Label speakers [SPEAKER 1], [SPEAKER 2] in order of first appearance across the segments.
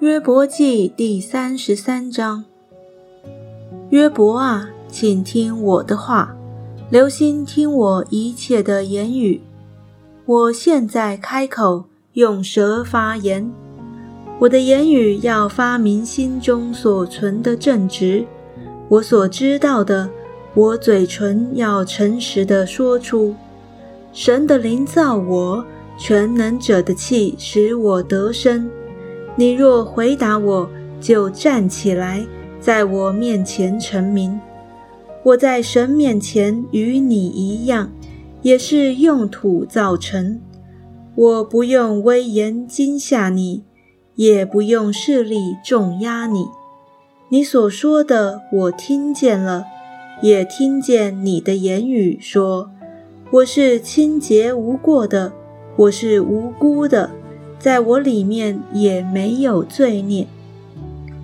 [SPEAKER 1] 约伯记第三十三章。约伯啊，请听我的话，留心听我一切的言语。我现在开口，用舌发言，我的言语要发明心中所存的正直。我所知道的，我嘴唇要诚实的说出。神的灵造我，全能者的气使我得生。你若回答我，就站起来，在我面前成名。我在神面前与你一样，也是用土造成。我不用威严惊吓你，也不用势力重压你。你所说的，我听见了，也听见你的言语说：我是清洁无过的，我是无辜的。在我里面也没有罪孽。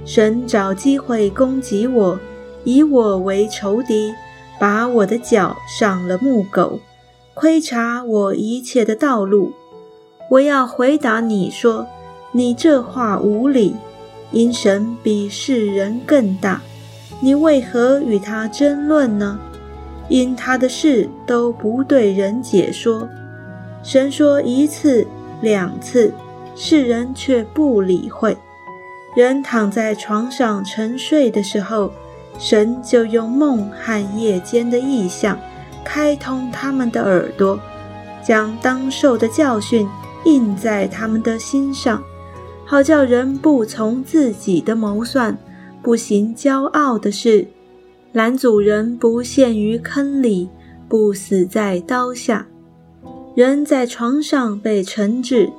[SPEAKER 1] 神找机会攻击我，以我为仇敌，把我的脚上了木狗，窥察我一切的道路。我要回答你说：你这话无理，因神比世人更大，你为何与他争论呢？因他的事都不对人解说。神说一次两次。世人却不理会。人躺在床上沉睡的时候，神就用梦和夜间的异象，开通他们的耳朵，将当受的教训印在他们的心上，好叫人不从自己的谋算，不行骄傲的事，拦阻人不陷于坑里，不死在刀下。人在床上被惩治。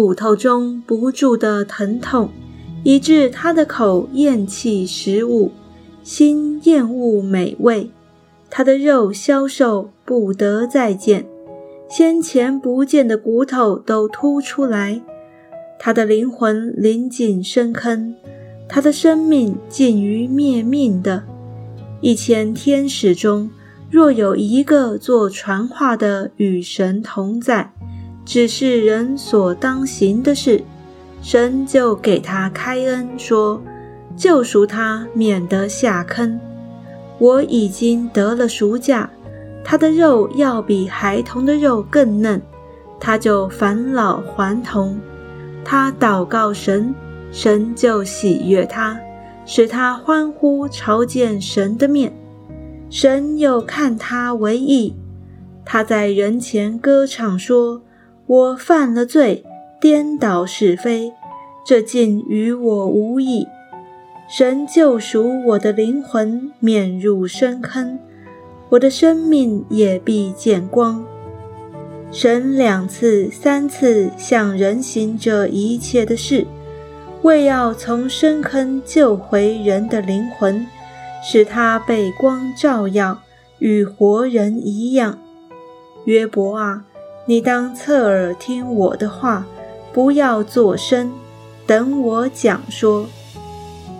[SPEAKER 1] 骨头中不住的疼痛，以致他的口厌弃食物，心厌恶美味，他的肉消瘦不得再见，先前不见的骨头都凸出来，他的灵魂临近深坑，他的生命近于灭命的。一千天使中，若有一个做传话的与神同在。只是人所当行的事，神就给他开恩，说救赎他，免得下坑。我已经得了赎价，他的肉要比孩童的肉更嫩，他就返老还童。他祷告神，神就喜悦他，使他欢呼朝见神的面。神又看他为义，他在人前歌唱说。我犯了罪，颠倒是非，这竟与我无异。神救赎我的灵魂，免入深坑，我的生命也必见光。神两次、三次向人行这一切的事，为要从深坑救回人的灵魂，使他被光照耀，与活人一样。约伯啊！你当侧耳听我的话，不要作声，等我讲说。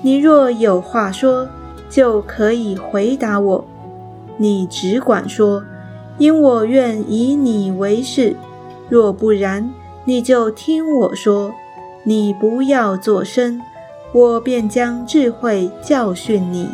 [SPEAKER 1] 你若有话说，就可以回答我。你只管说，因我愿以你为是。若不然，你就听我说。你不要作声，我便将智慧教训你。